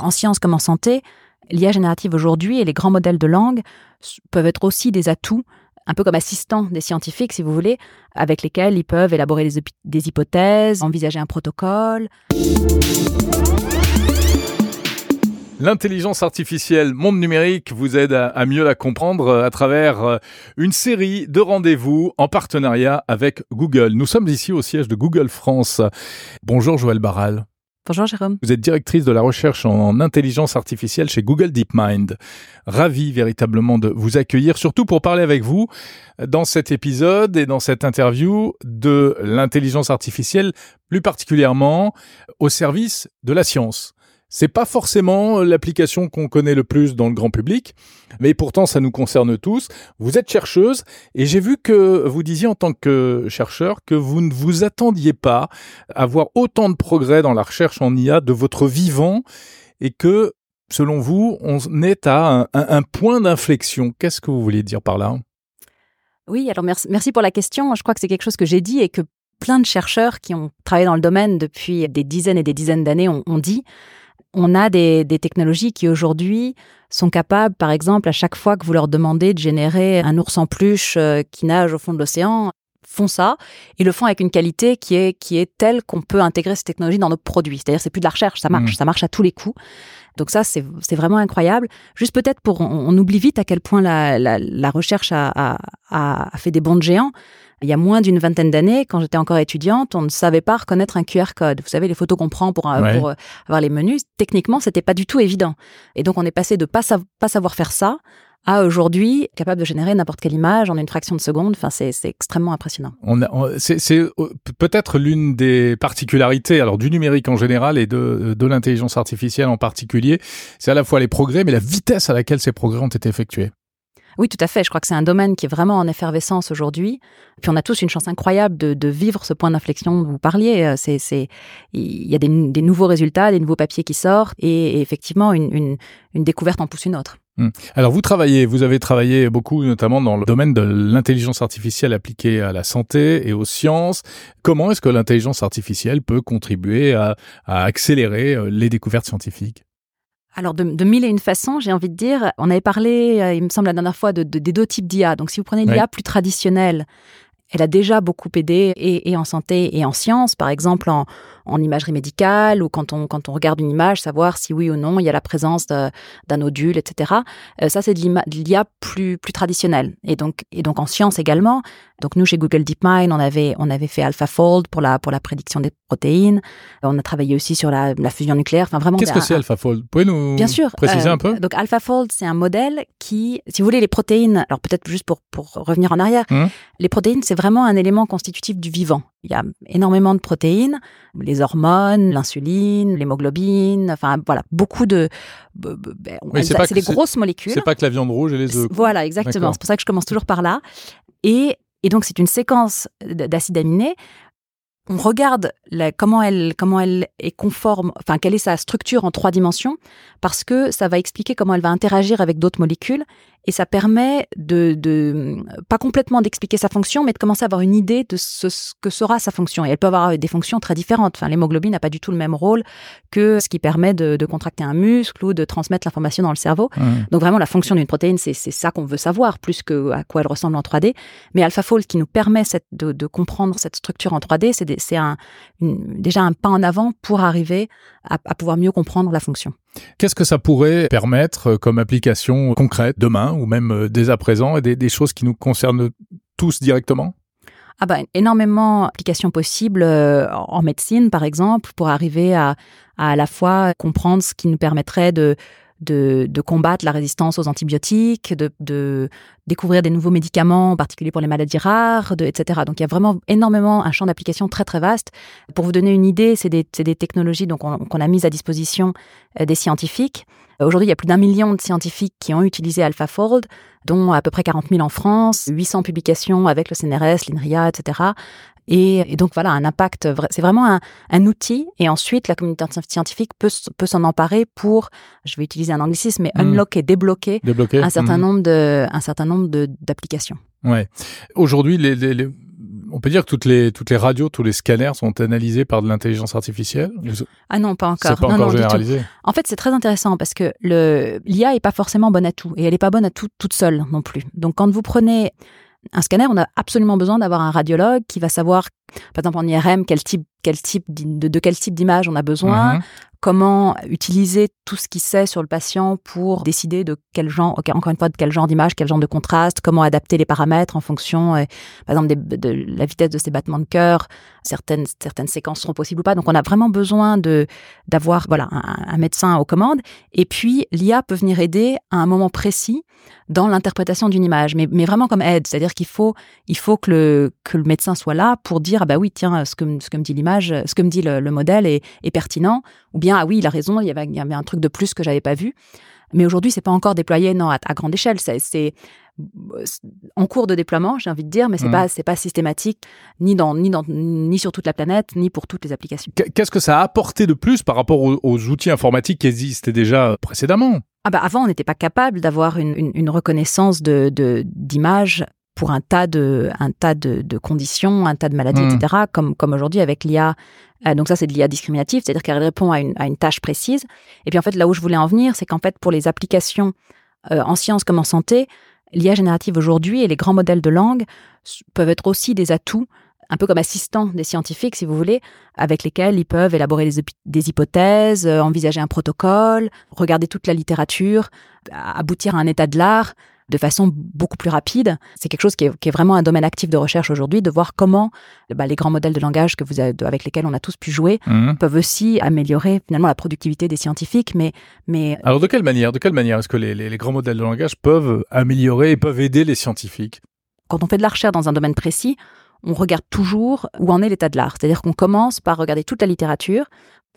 En sciences comme en santé, l'IA générative aujourd'hui et les grands modèles de langue peuvent être aussi des atouts un peu comme assistants des scientifiques, si vous voulez, avec lesquels ils peuvent élaborer des, hypothèses, envisager un protocole. L'intelligence artificielle monde numérique vous aide à, mieux la comprendre euh, à travers euh, une série de rendez-vous en partenariat avec Google. Nous sommes ici au siège de Google France. Bonjour Joël Barral. Bonjour Jérôme. Vous êtes directrice de la recherche en intelligence artificielle chez Google DeepMind. Ravi véritablement de vous accueillir, surtout pour parler avec vous dans cet épisode et dans cette interview de l'intelligence artificielle, plus particulièrement au service de la science. C'est pas forcément l'application qu'on connaît le plus dans le grand public, mais pourtant ça nous concerne tous. Vous êtes chercheuse et j'ai vu que vous disiez en tant que chercheur que vous ne vous attendiez pas à voir autant de progrès dans la recherche en IA de votre vivant et que, selon vous, on est à un, point d'inflexion. Qu'est-ce que vous voulez dire par là? Oui, alors merci, pour la question. Je crois que c'est quelque chose que j'ai dit et que plein de chercheurs qui ont travaillé dans le domaine depuis des dizaines et des dizaines d'années ont dit on a des, technologies qui aujourd'hui sont capables, par exemple, à chaque fois que vous leur demandez de générer un ours en peluche euh, qui nage au fond de l'océan, font ça et le font avec une qualité qui est qui est telle qu'on peut intégrer ces technologies dans nos produits. C'est-à-dire c'est plus de la recherche, ça marche, mmh. ça marche à tous les coups. Donc ça c'est vraiment incroyable. Juste peut-être pour on, oublie vite à quel point la, recherche a, a, fait des bons de géants. Il y a moins d'une vingtaine d'années, quand j'étais encore étudiante, on ne savait pas reconnaître un QR code. Vous savez, les photos qu'on prend pour, euh, euh, avoir les menus, techniquement, c'était pas du tout évident. Et donc, on est passé de pas, pas savoir faire ça à aujourd'hui capable de générer n'importe quelle image en une fraction de seconde. Enfin, c'est extrêmement impressionnant. On, c'est euh, peut-être l'une des particularités alors du numérique en général et de, de l'intelligence artificielle en particulier. C'est à la fois les progrès, mais la vitesse à laquelle ces progrès ont été effectués. Oui, tout à fait. Je crois que c'est un domaine qui est vraiment en effervescence aujourd'hui. Puis on a tous une chance incroyable de, vivre ce point d'inflexion dont vous parliez. Euh, c'est, il y a des, nouveaux résultats, des nouveaux papiers qui sortent, et, effectivement, une, découverte en pousse une autre. Hmm. Alors vous travaillez, vous avez travaillé beaucoup notamment dans le domaine de l'intelligence artificielle appliquée à la santé et aux sciences. Comment est-ce que l'intelligence artificielle peut contribuer à accélérer euh, les découvertes scientifiques? Alors, de, mille et une façons, j'ai envie de dire, on avait parlé, euh, il me semble, la dernière fois, de, des deux types d'IA. Donc, si vous prenez l'IA plus traditionnelle, elle a déjà beaucoup aidé et, en santé et en sciences, par exemple en, en imagerie médicale ou quand on, quand on regarde une image, savoir si oui ou non il y a la présence d'un nodule, etc. Euh, ça, c'est de l'IA plus, plus traditionnelle. Et donc, et donc en sciences également. Donc nous, chez Google DeepMind, on avait, on avait fait AlphaFold pour la, pour la prédiction des protéines. On a travaillé aussi sur la, la fusion nucléaire. Enfin, vraiment. Qu'est-ce que c'est AlphaFold? Pouvez nous Bien sûr, préciser euh, un peu? Donc AlphaFold, c'est un modèle qui, si vous voulez, les protéines, alors peut-être juste pour, pour revenir en arrière, hum. les protéines, c'est vraiment un élément constitutif du vivant. Il y a énormément de protéines, les hormones, l'insuline, l'hémoglobine, enfin voilà, beaucoup de. Ben, c'est des grosses molécules. C'est pas que la viande rouge et les œufs. Voilà, exactement. C'est pour ça que je commence toujours par là. Et, et donc c'est une séquence d'acides aminés. On regarde comment, elle, comment elle est conforme, enfin, quelle est sa structure en trois dimensions, parce que ça va expliquer comment elle va interagir avec d'autres molécules et ça permet de, de pas complètement d'expliquer sa fonction, mais de commencer à avoir une idée de ce, que sera sa fonction. Et elle peut avoir des fonctions très différentes. Enfin, l'hémoglobine n'a pas du tout le même rôle que ce qui permet de, de contracter un muscle ou de transmettre l'information dans le cerveau. Donc vraiment, la fonction d'une protéine, c'est ça qu'on veut savoir, plus que à quoi elle ressemble en 3D. Mais AlphaFold, qui nous permet cette, de, de, comprendre cette structure en 3D, c'est un, déjà un pas en avant pour arriver à, à pouvoir mieux comprendre la fonction. Qu'est-ce que ça pourrait permettre comme application concrète demain ou même euh, dès à présent et des, choses qui nous concernent tous directement? Ah bah, énormément d'applications possibles euh, en médecine, par exemple, pour arriver à, à, à la fois comprendre ce qui nous permettrait de, de, combattre la résistance aux antibiotiques, de, découvrir des nouveaux médicaments, en particulier pour les maladies rares, etc. Donc il y a vraiment énormément un champ d'application très très vaste. Pour vous donner une idée, c'est des, des, technologies qu'on a mises à disposition euh, des scientifiques. Aujourd'hui, il y a plus d'un million de scientifiques qui ont utilisé AlphaFold, dont à peu près 40 000 en France, 800 publications avec le CNRS, l'INRIA, etc. Et, donc voilà, un impact, c'est vraiment un, outil. Et ensuite, la communauté scientifique peut, peut s'en emparer pour, je vais utiliser un anglicisme, mais hmm. unlocker, débloquer, un certain hmm. nombre de, un certain nombre d'applications. Ouais. Aujourd'hui, les, On peut dire que toutes les toutes les radios, tous les scanners sont analysés par de l'intelligence artificielle. Ah non, pas encore. C'est pas encore généralisé? En fait, c'est très intéressant parce que le l'IA est pas forcément bonne à tout et elle est pas bonne à tout toute seule non plus. Donc quand vous prenez un scanner, on a absolument besoin d'avoir un radiologue qui va savoir, par exemple en IRM, quel type, quel type de, de quel type d'image on a besoin, mhm comment utiliser tout ce qu'il sait sur le patient pour décider de quel genre, encore une fois, de quel genre d'image, quel genre de contraste, comment adapter les paramètres en fonction, euh, par exemple, de la vitesse de ses battements de cœur. Certaines, certaines séquences seront possibles ou pas. Donc, on a vraiment besoin d'avoir voilà un, médecin aux commandes. Et puis, l'IA peut venir aider à un moment précis dans l'interprétation d'une image, mais, mais vraiment comme aide. C'est-à-dire qu'il faut, il faut que le, que le médecin soit là pour dire, ah bah oui, tiens, ce que, ce que me dit l'image, ce que me dit le, le modèle est, est pertinent, ou bien ah oui, il a raison, il y avait, il y avait un truc de plus que j'avais pas vu. Mais aujourd'hui, c'est pas encore déployé non à, grande échelle. C'est en cours de déploiement, j'ai envie de dire, mais c'est mmh. pas c'est pas systématique ni dans ni dans ni sur toute la planète ni pour toutes les applications. Qu'est-ce que ça a apporté de plus par rapport aux, outils informatiques qui existaient déjà précédemment? Ah bah avant, on n'était pas capable d'avoir une, une, reconnaissance de d'images pour un tas de un tas de, de conditions, un tas de maladies, mmh. etc. Comme comme aujourd'hui avec l'IA euh, donc ça, c'est de l'IA discriminative, c'est-à-dire qu'elle répond à une, à une, tâche précise. Et puis en fait, là où je voulais en venir, c'est qu'en fait, pour les applications euh, en sciences comme en santé, l'IA générative aujourd'hui et les grands modèles de langue peuvent être aussi des atouts, un peu comme assistants des scientifiques, si vous voulez, avec lesquels ils peuvent élaborer des, des hypothèses, euh, envisager un protocole, regarder toute la littérature, aboutir à un état de l'art de façon beaucoup plus rapide. C'est quelque chose qui est, vraiment un domaine actif de recherche aujourd'hui, de voir comment bah, les grands modèles de langage que vous avez, avec lesquels on a tous pu jouer mhm. peuvent aussi améliorer finalement la productivité des scientifiques. Mais, mais alors de quelle manière, de quelle manière est-ce que les, les, grands modèles de langage peuvent améliorer et peuvent aider les scientifiques? Quand on fait de la recherche dans un domaine précis, on regarde toujours où en est l'état de l'art. C'est-à-dire qu'on commence par regarder toute la littérature,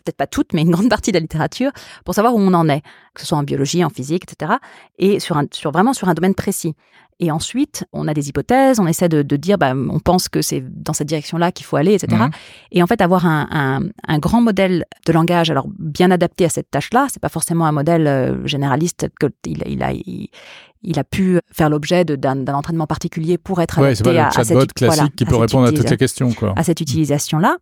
peut-être pas toute, mais une grande partie de la littérature, pour savoir où on en est, que ce soit en biologie, en physique, etc. Et sur, un, sur vraiment sur un domaine précis. Et ensuite, on a des hypothèses, on essaie de, de dire, bah, on pense que c'est dans cette direction-là qu'il faut aller, etc. Mhm. Et en fait, avoir un, un, un, grand modèle de langage, alors bien adapté à cette tâche-là, c'est pas forcément un modèle euh, généraliste que il, il a, il, a pu faire l'objet d'un entraînement particulier pour être adapté ouais, à, à, cette classique qui peut répondre à toutes les questions, quoi. À cette utilisation-là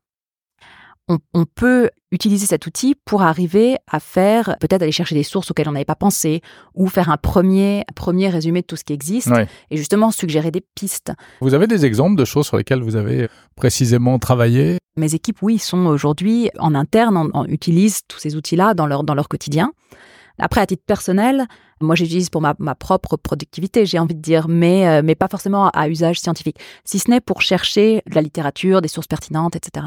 on, peut utiliser cet outil pour arriver à faire, peut-être aller chercher des sources auxquelles on n'avait pas pensé, ou faire un premier, premier résumé de tout ce qui existe, et justement suggérer des pistes. Vous avez des exemples de choses sur lesquelles vous avez précisément travaillé? Mes équipes, oui, sont aujourd'hui en interne, utilisent tous ces outils-là dans leur, dans leur quotidien. Après, à titre personnel, moi j'utilise pour ma, propre productivité, j'ai envie de dire, mais, euh, mais pas forcément à usage scientifique, si ce n'est pour chercher de la littérature, des sources pertinentes, etc.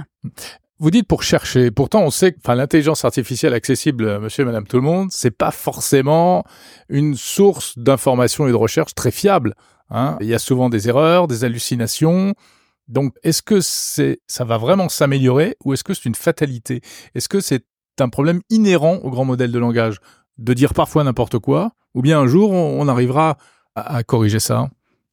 Vous dites pour chercher. Pourtant, on sait que enfin, l'intelligence artificielle accessible, monsieur et madame tout le monde, c'est pas forcément une source d'information et de recherche très fiable. Hein. Il y a souvent des erreurs, des hallucinations. Donc, est-ce que c'est, ça va vraiment s'améliorer ou est-ce que c'est une fatalité? Est-ce que c'est un problème inhérent au grand modèle de langage? De dire parfois n'importe quoi ou bien un jour on, arrivera à corriger ça?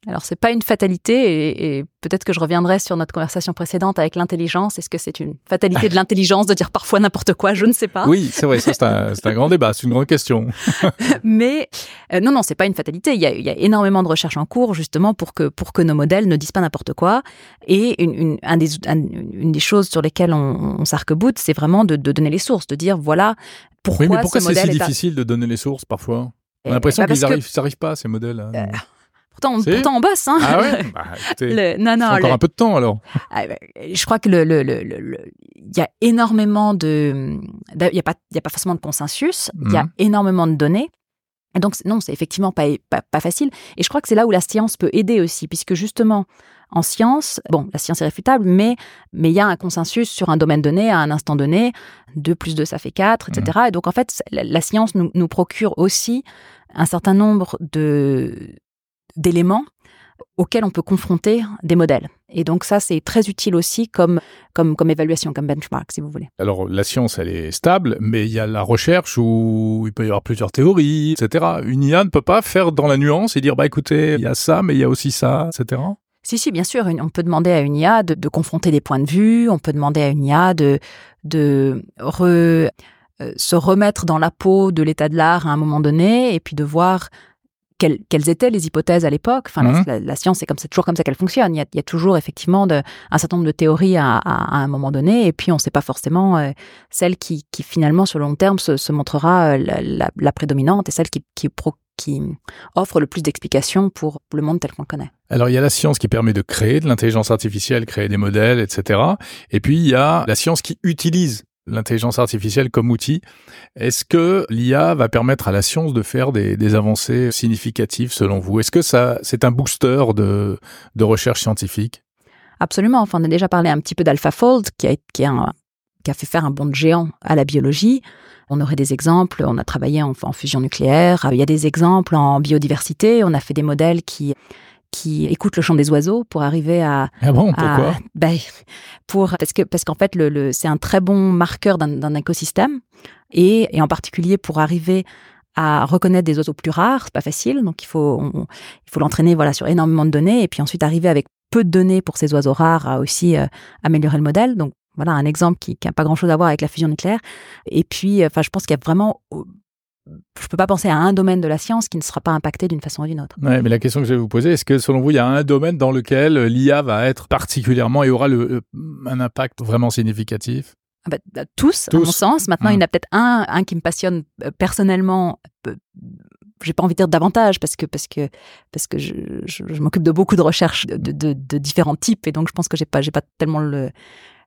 Alors, c'est pas une fatalité, et, peut-être que je reviendrai sur notre conversation précédente avec l'intelligence. Est-ce que c'est une fatalité de l'intelligence de dire parfois n'importe quoi? Je ne sais pas. Oui, c'est vrai, c'est un, grand débat, c'est une grande question. Mais euh, non, non, c'est pas une fatalité. Il y, a, il y, a, énormément de recherches en cours justement pour que pour que nos modèles ne disent pas n'importe quoi. Et une, une, un des, une des choses sur lesquelles on, on s'arc-boute, c'est vraiment de, de, donner les sources, de dire voilà pourquoi. Oui, mais pourquoi c'est si difficile de donner les sources parfois? On a eh, l'impression bah qu'ils n'arrivent pas ces modèles. Hein. Euh, Pourtant, on, pourtant, on bosse. Hein. Ah ouais? Bah, le, non, non, encore un peu de temps alors. Ah, bah, je crois que le, le, le, il y a énormément de, il y a pas, il y a pas forcément de consensus. Il y a mhm. énormément de données. Et donc non, c'est effectivement pas, pas, pas facile. Et je crois que c'est là où la science peut aider aussi, puisque justement en science, bon, la science est réfutable, mais mais il y a un consensus sur un domaine donné à un instant donné. 2 plus 2, ça fait 4, etc. Mhm. Et donc en fait, la, la science nous, nous procure aussi un certain nombre de d'éléments auxquels on peut confronter des modèles. Et donc ça, c'est très utile aussi comme, comme, comme évaluation, comme benchmark, si vous voulez. Alors la science, elle est stable, mais il y a la recherche où il peut y avoir plusieurs théories, etc. Une IA ne peut pas faire dans la nuance et dire, bah écoutez, il y a ça, mais il y a aussi ça, etc. Si, si, bien sûr, on peut demander à une IA de, confronter des points de vue, on peut demander à une IA de, de euh, se remettre dans la peau de l'état de l'art à un moment donné, et puis de voir quelles, étaient les hypothèses à l'époque. Enfin, la, mhm. science, c'est comme c'est toujours comme ça qu'elle fonctionne. Il y, a, toujours effectivement de, un certain nombre de théories à, un moment donné, et puis on ne sait pas forcément euh, celle qui, finalement, sur le long terme, se, montrera euh, la, prédominante et celle qui, qui, qui offre le plus d'explications pour le monde tel qu'on le connaît. Alors il y a la science qui permet de créer de l'intelligence artificielle, créer des modèles, etc. Et puis il y a la science qui utilise l'intelligence artificielle comme outil. Est-ce que l'IA va permettre à la science de faire des, avancées significatives selon vous? Est-ce que ça, c'est un booster de, recherche scientifique? Absolument. Enfin, on a déjà parlé un petit peu d'AlphaFold, qui a, fait faire un bond de géant à la biologie. On aurait des exemples. On a travaillé en fusion nucléaire. Il y a des exemples en biodiversité. On a fait des modèles qui qui écoute le chant des oiseaux pour arriver à. Ah bon, pourquoi? Ben, pour parce que parce qu'en fait le, le c'est un très bon marqueur d'un écosystème et, et en particulier pour arriver à reconnaître des oiseaux plus rares, c'est pas facile, donc il faut il faut l'entraîner voilà sur énormément de données et puis ensuite arriver avec peu de données pour ces oiseaux rares à aussi euh, améliorer le modèle. Donc voilà un exemple qui n'a pas grand chose à voir avec la fusion nucléaire. Et puis, enfin, je pense qu'il y a vraiment je peux pas penser à un domaine de la science qui ne sera pas impacté d'une façon ou d'une autre. Ouais, mais la question que je vais vous poser, est-ce que selon vous, il y a un domaine dans lequel l'IA va être particulièrement et aura le, un impact vraiment significatif? Ah bah, bah, tous, à mon sens. Maintenant, il y en a peut-être un, un qui me passionne euh, personnellement. Euh, j'ai pas envie de dire davantage parce que parce que parce que je, je, m'occupe de beaucoup de recherches de, de, de, différents types et donc je pense que j'ai pas j'ai pas tellement le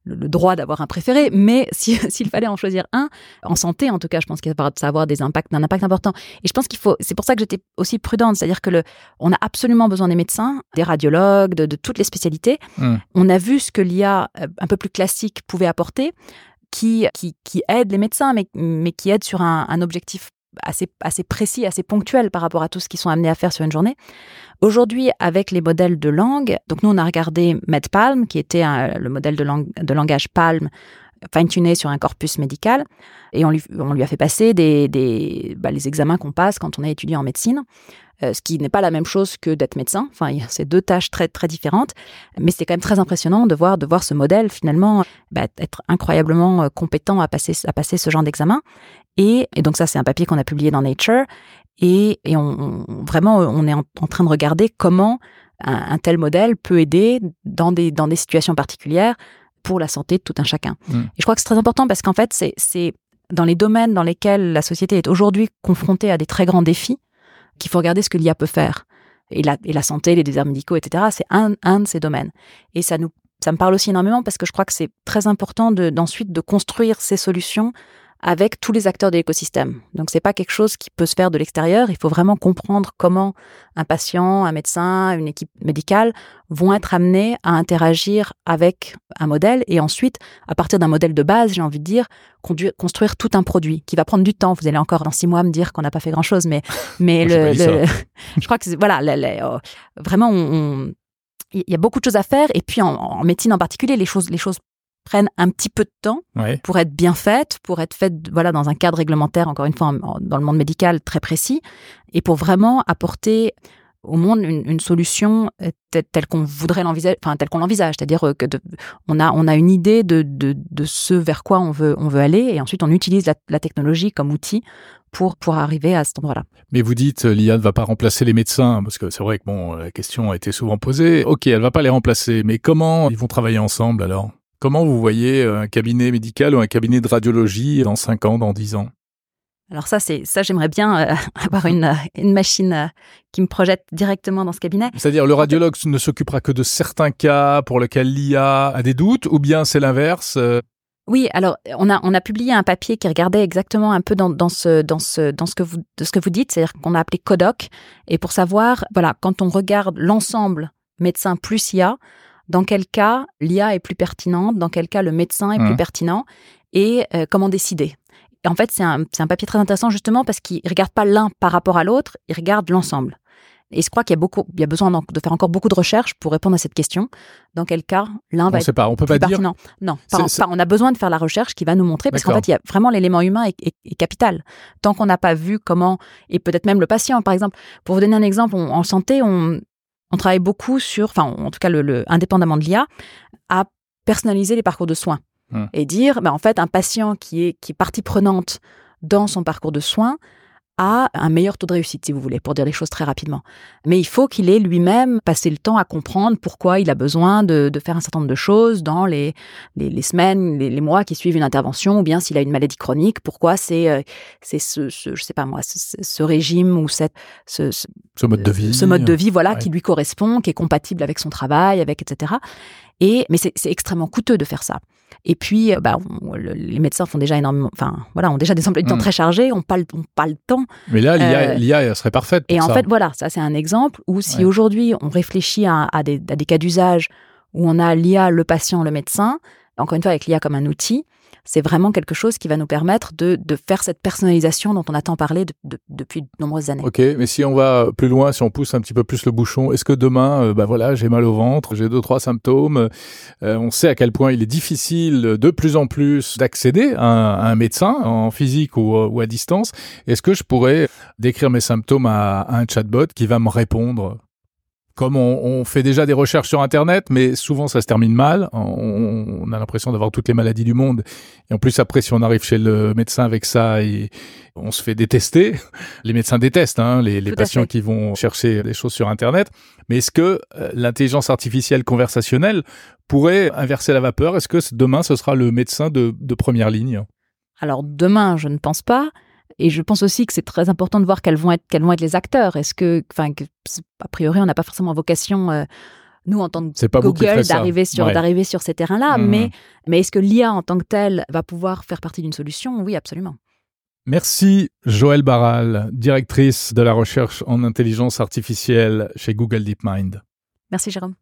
le, droit d'avoir un préféré, mais s'il fallait en choisir un, en santé en tout cas, je pense qu'il va avoir des impacts, un impact important. Et je pense qu'il faut, c'est pour ça que j'étais aussi prudente, c'est-à-dire que le, on a absolument besoin des médecins, des radiologues, de, toutes les spécialités. Hmm. On a vu ce que l'IA euh, un peu plus classique pouvait apporter. Qui, qui, qui aide les médecins, mais, mais qui aide sur un, un objectif assez, assez précis, assez ponctuel par rapport à tout ce qu'ils sont amenés à faire sur une journée. Aujourd'hui, avec les modèles de langue, donc nous on a regardé MedPalm, qui était le modèle de, langue, de langage Palm fine-tuné sur un corpus médical, et on lui, on lui a fait passer des, des bah, les examens qu'on passe quand on est étudiant en médecine. Euh, ce qui n'est pas la même chose que d'être médecin. Enfin, c'est deux tâches très très différentes, mais c'est quand même très impressionnant de voir de voir ce modèle finalement bah, être incroyablement euh, compétent à passer à passer ce genre d'examen. Et, et, donc ça, c'est un papier qu'on a publié dans Nature. Et, et on, vraiment, on est en, train de regarder comment un, tel modèle peut aider dans des, dans des situations particulières pour la santé de tout un chacun. Mm. Et je crois que c'est très important parce qu'en fait, c'est dans les domaines dans lesquels la société est aujourd'hui confrontée à des très grands défis qu'il faut regarder ce que l'IA peut faire. Et la, et la santé, les déserts médicaux, etc., c'est un, un de ces domaines. Et ça nous ça me parle aussi énormément parce que je crois que c'est très important d'ensuite de construire ces solutions avec tous les acteurs de l'écosystème. Donc c'est pas quelque chose qui peut se faire de l'extérieur, il faut vraiment comprendre comment un patient, un médecin, une équipe médicale vont être amenés à interagir avec un modèle et ensuite à partir d'un modèle de base, j'ai envie de dire, construire tout un produit qui va prendre du temps. Vous allez encore dans six mois me dire qu'on n'a pas fait grand-chose mais mais le, je crois que voilà, oh, vraiment il y a beaucoup de choses à faire et puis en, en, médecine en particulier les choses les choses prennent un petit peu de temps pour être bien faites, pour être faites voilà dans un cadre réglementaire, encore une fois dans le monde médical très précis, et pour vraiment apporter au monde une, solution euh, telle, qu'on voudrait l'envisager, enfin telle qu'on l'envisage, c'est-à-dire euh, que on a on a une idée de, de, de, ce vers quoi on veut on veut aller, et ensuite on utilise la, technologie comme outil pour, pour arriver à cet endroit-là. Mais vous dites, euh, l'IA ne va pas remplacer les médecins, parce que c'est vrai que bon, la question a été souvent posée. Ok, elle va pas les remplacer, mais comment ils vont travailler ensemble alors? Comment vous voyez euh, un cabinet médical ou un cabinet de radiologie dans 5 ans, dans 10 ans? Alors ça, c'est ça, j'aimerais bien euh, avoir une, une machine euh, qui me projette directement dans ce cabinet. C'est-à-dire le radiologue ne s'occupera que de certains cas pour lesquels l'IA a des doutes, ou bien c'est l'inverse oui, alors on a on a publié un papier qui regardait exactement un peu dans, dans ce dans ce dans ce que vous de ce que vous dites, c'est-à-dire qu'on a appelé CODOC et pour savoir voilà quand on regarde l'ensemble médecin plus IA, dans quel cas l'IA est plus pertinente, dans quel cas le médecin est plus mmh. pertinent et euh, comment décider. Et en fait, c'est un, un, papier très intéressant justement parce qu'il ne regarde pas l'un par rapport à l'autre, il regarde l'ensemble. Et je crois qu'il y a beaucoup, il y a besoin de faire encore beaucoup de recherches pour répondre à cette question. Dans quel cas l'un va on être pas, on peut pas dire. Non, on a besoin de faire la recherche qui va nous montrer parce qu'en fait, il y a vraiment l'élément humain est, capital. Tant qu'on n'a pas vu comment et peut-être même le patient, par exemple. Pour vous donner un exemple, en santé, on, on travaille beaucoup sur, enfin en tout cas le, indépendamment de l'IA, à personnaliser les parcours de soins hmm. et dire, bah, en fait, un patient qui est, qui est partie prenante dans son parcours de soins a un meilleur taux de réussite, si vous voulez, pour dire les choses très rapidement. Mais il faut qu'il ait lui-même passé le temps à comprendre pourquoi il a besoin de, faire un certain nombre de choses dans les, les, semaines, les, mois qui suivent une intervention, ou bien s'il a une maladie chronique, pourquoi c'est euh, c'est ce, ce, je sais pas moi, ce, régime ou cette, ce, ce, mode de vie, ce mode de vie, voilà, qui lui correspond, qui est compatible avec son travail, avec etc. Et mais c'est extrêmement coûteux de faire ça. Et puis, euh, bah, les médecins font déjà énormément, enfin, voilà, ont déjà des emplois de temps mm. très chargés, on pas, pas le temps. Mais là, l'IA, euh, serait parfaite. et en fait, voilà, ça c'est un exemple où si aujourd'hui on réfléchit à, des, à des cas d'usage où on a l'IA, le patient, le médecin, encore une fois avec l'IA comme un outil, c'est vraiment quelque chose qui va nous permettre de, faire cette personnalisation dont on a tant parlé depuis de nombreuses années. Ok, mais si on va plus loin, si on pousse un petit peu plus le bouchon, est-ce que demain, euh, bah voilà, j'ai mal au ventre, j'ai deux trois symptômes, euh, on sait à quel point il est difficile de plus en plus d'accéder à, un médecin en physique ou, à distance. Est-ce que je pourrais décrire mes symptômes à un chatbot qui va me répondre? Comme on, fait déjà des recherches sur Internet, mais souvent ça se termine mal. On, a l'impression d'avoir toutes les maladies du monde. Et en plus, après, si on arrive chez le médecin avec ça, et on se fait détester. Les médecins détestent hein, les, patients qui vont chercher des choses sur Internet. Mais est-ce que euh, l'intelligence artificielle conversationnelle pourrait inverser la vapeur? Est-ce que demain, ce sera le médecin de, de première ligne? Alors demain, je ne pense pas. Et je pense aussi que c'est très important de voir quels vont être, quels vont être les acteurs. Est-ce que, enfin, a priori, on n'a pas forcément vocation, euh, nous, en tant que Google, d'arriver sur, d'arriver sur ces terrains-là. Mmh. Mais, mais est-ce que l'IA en tant que telle va pouvoir faire partie d'une solution? Oui, absolument. Merci Joël Barral, directrice de la recherche en intelligence artificielle chez Google DeepMind. Merci Jérôme.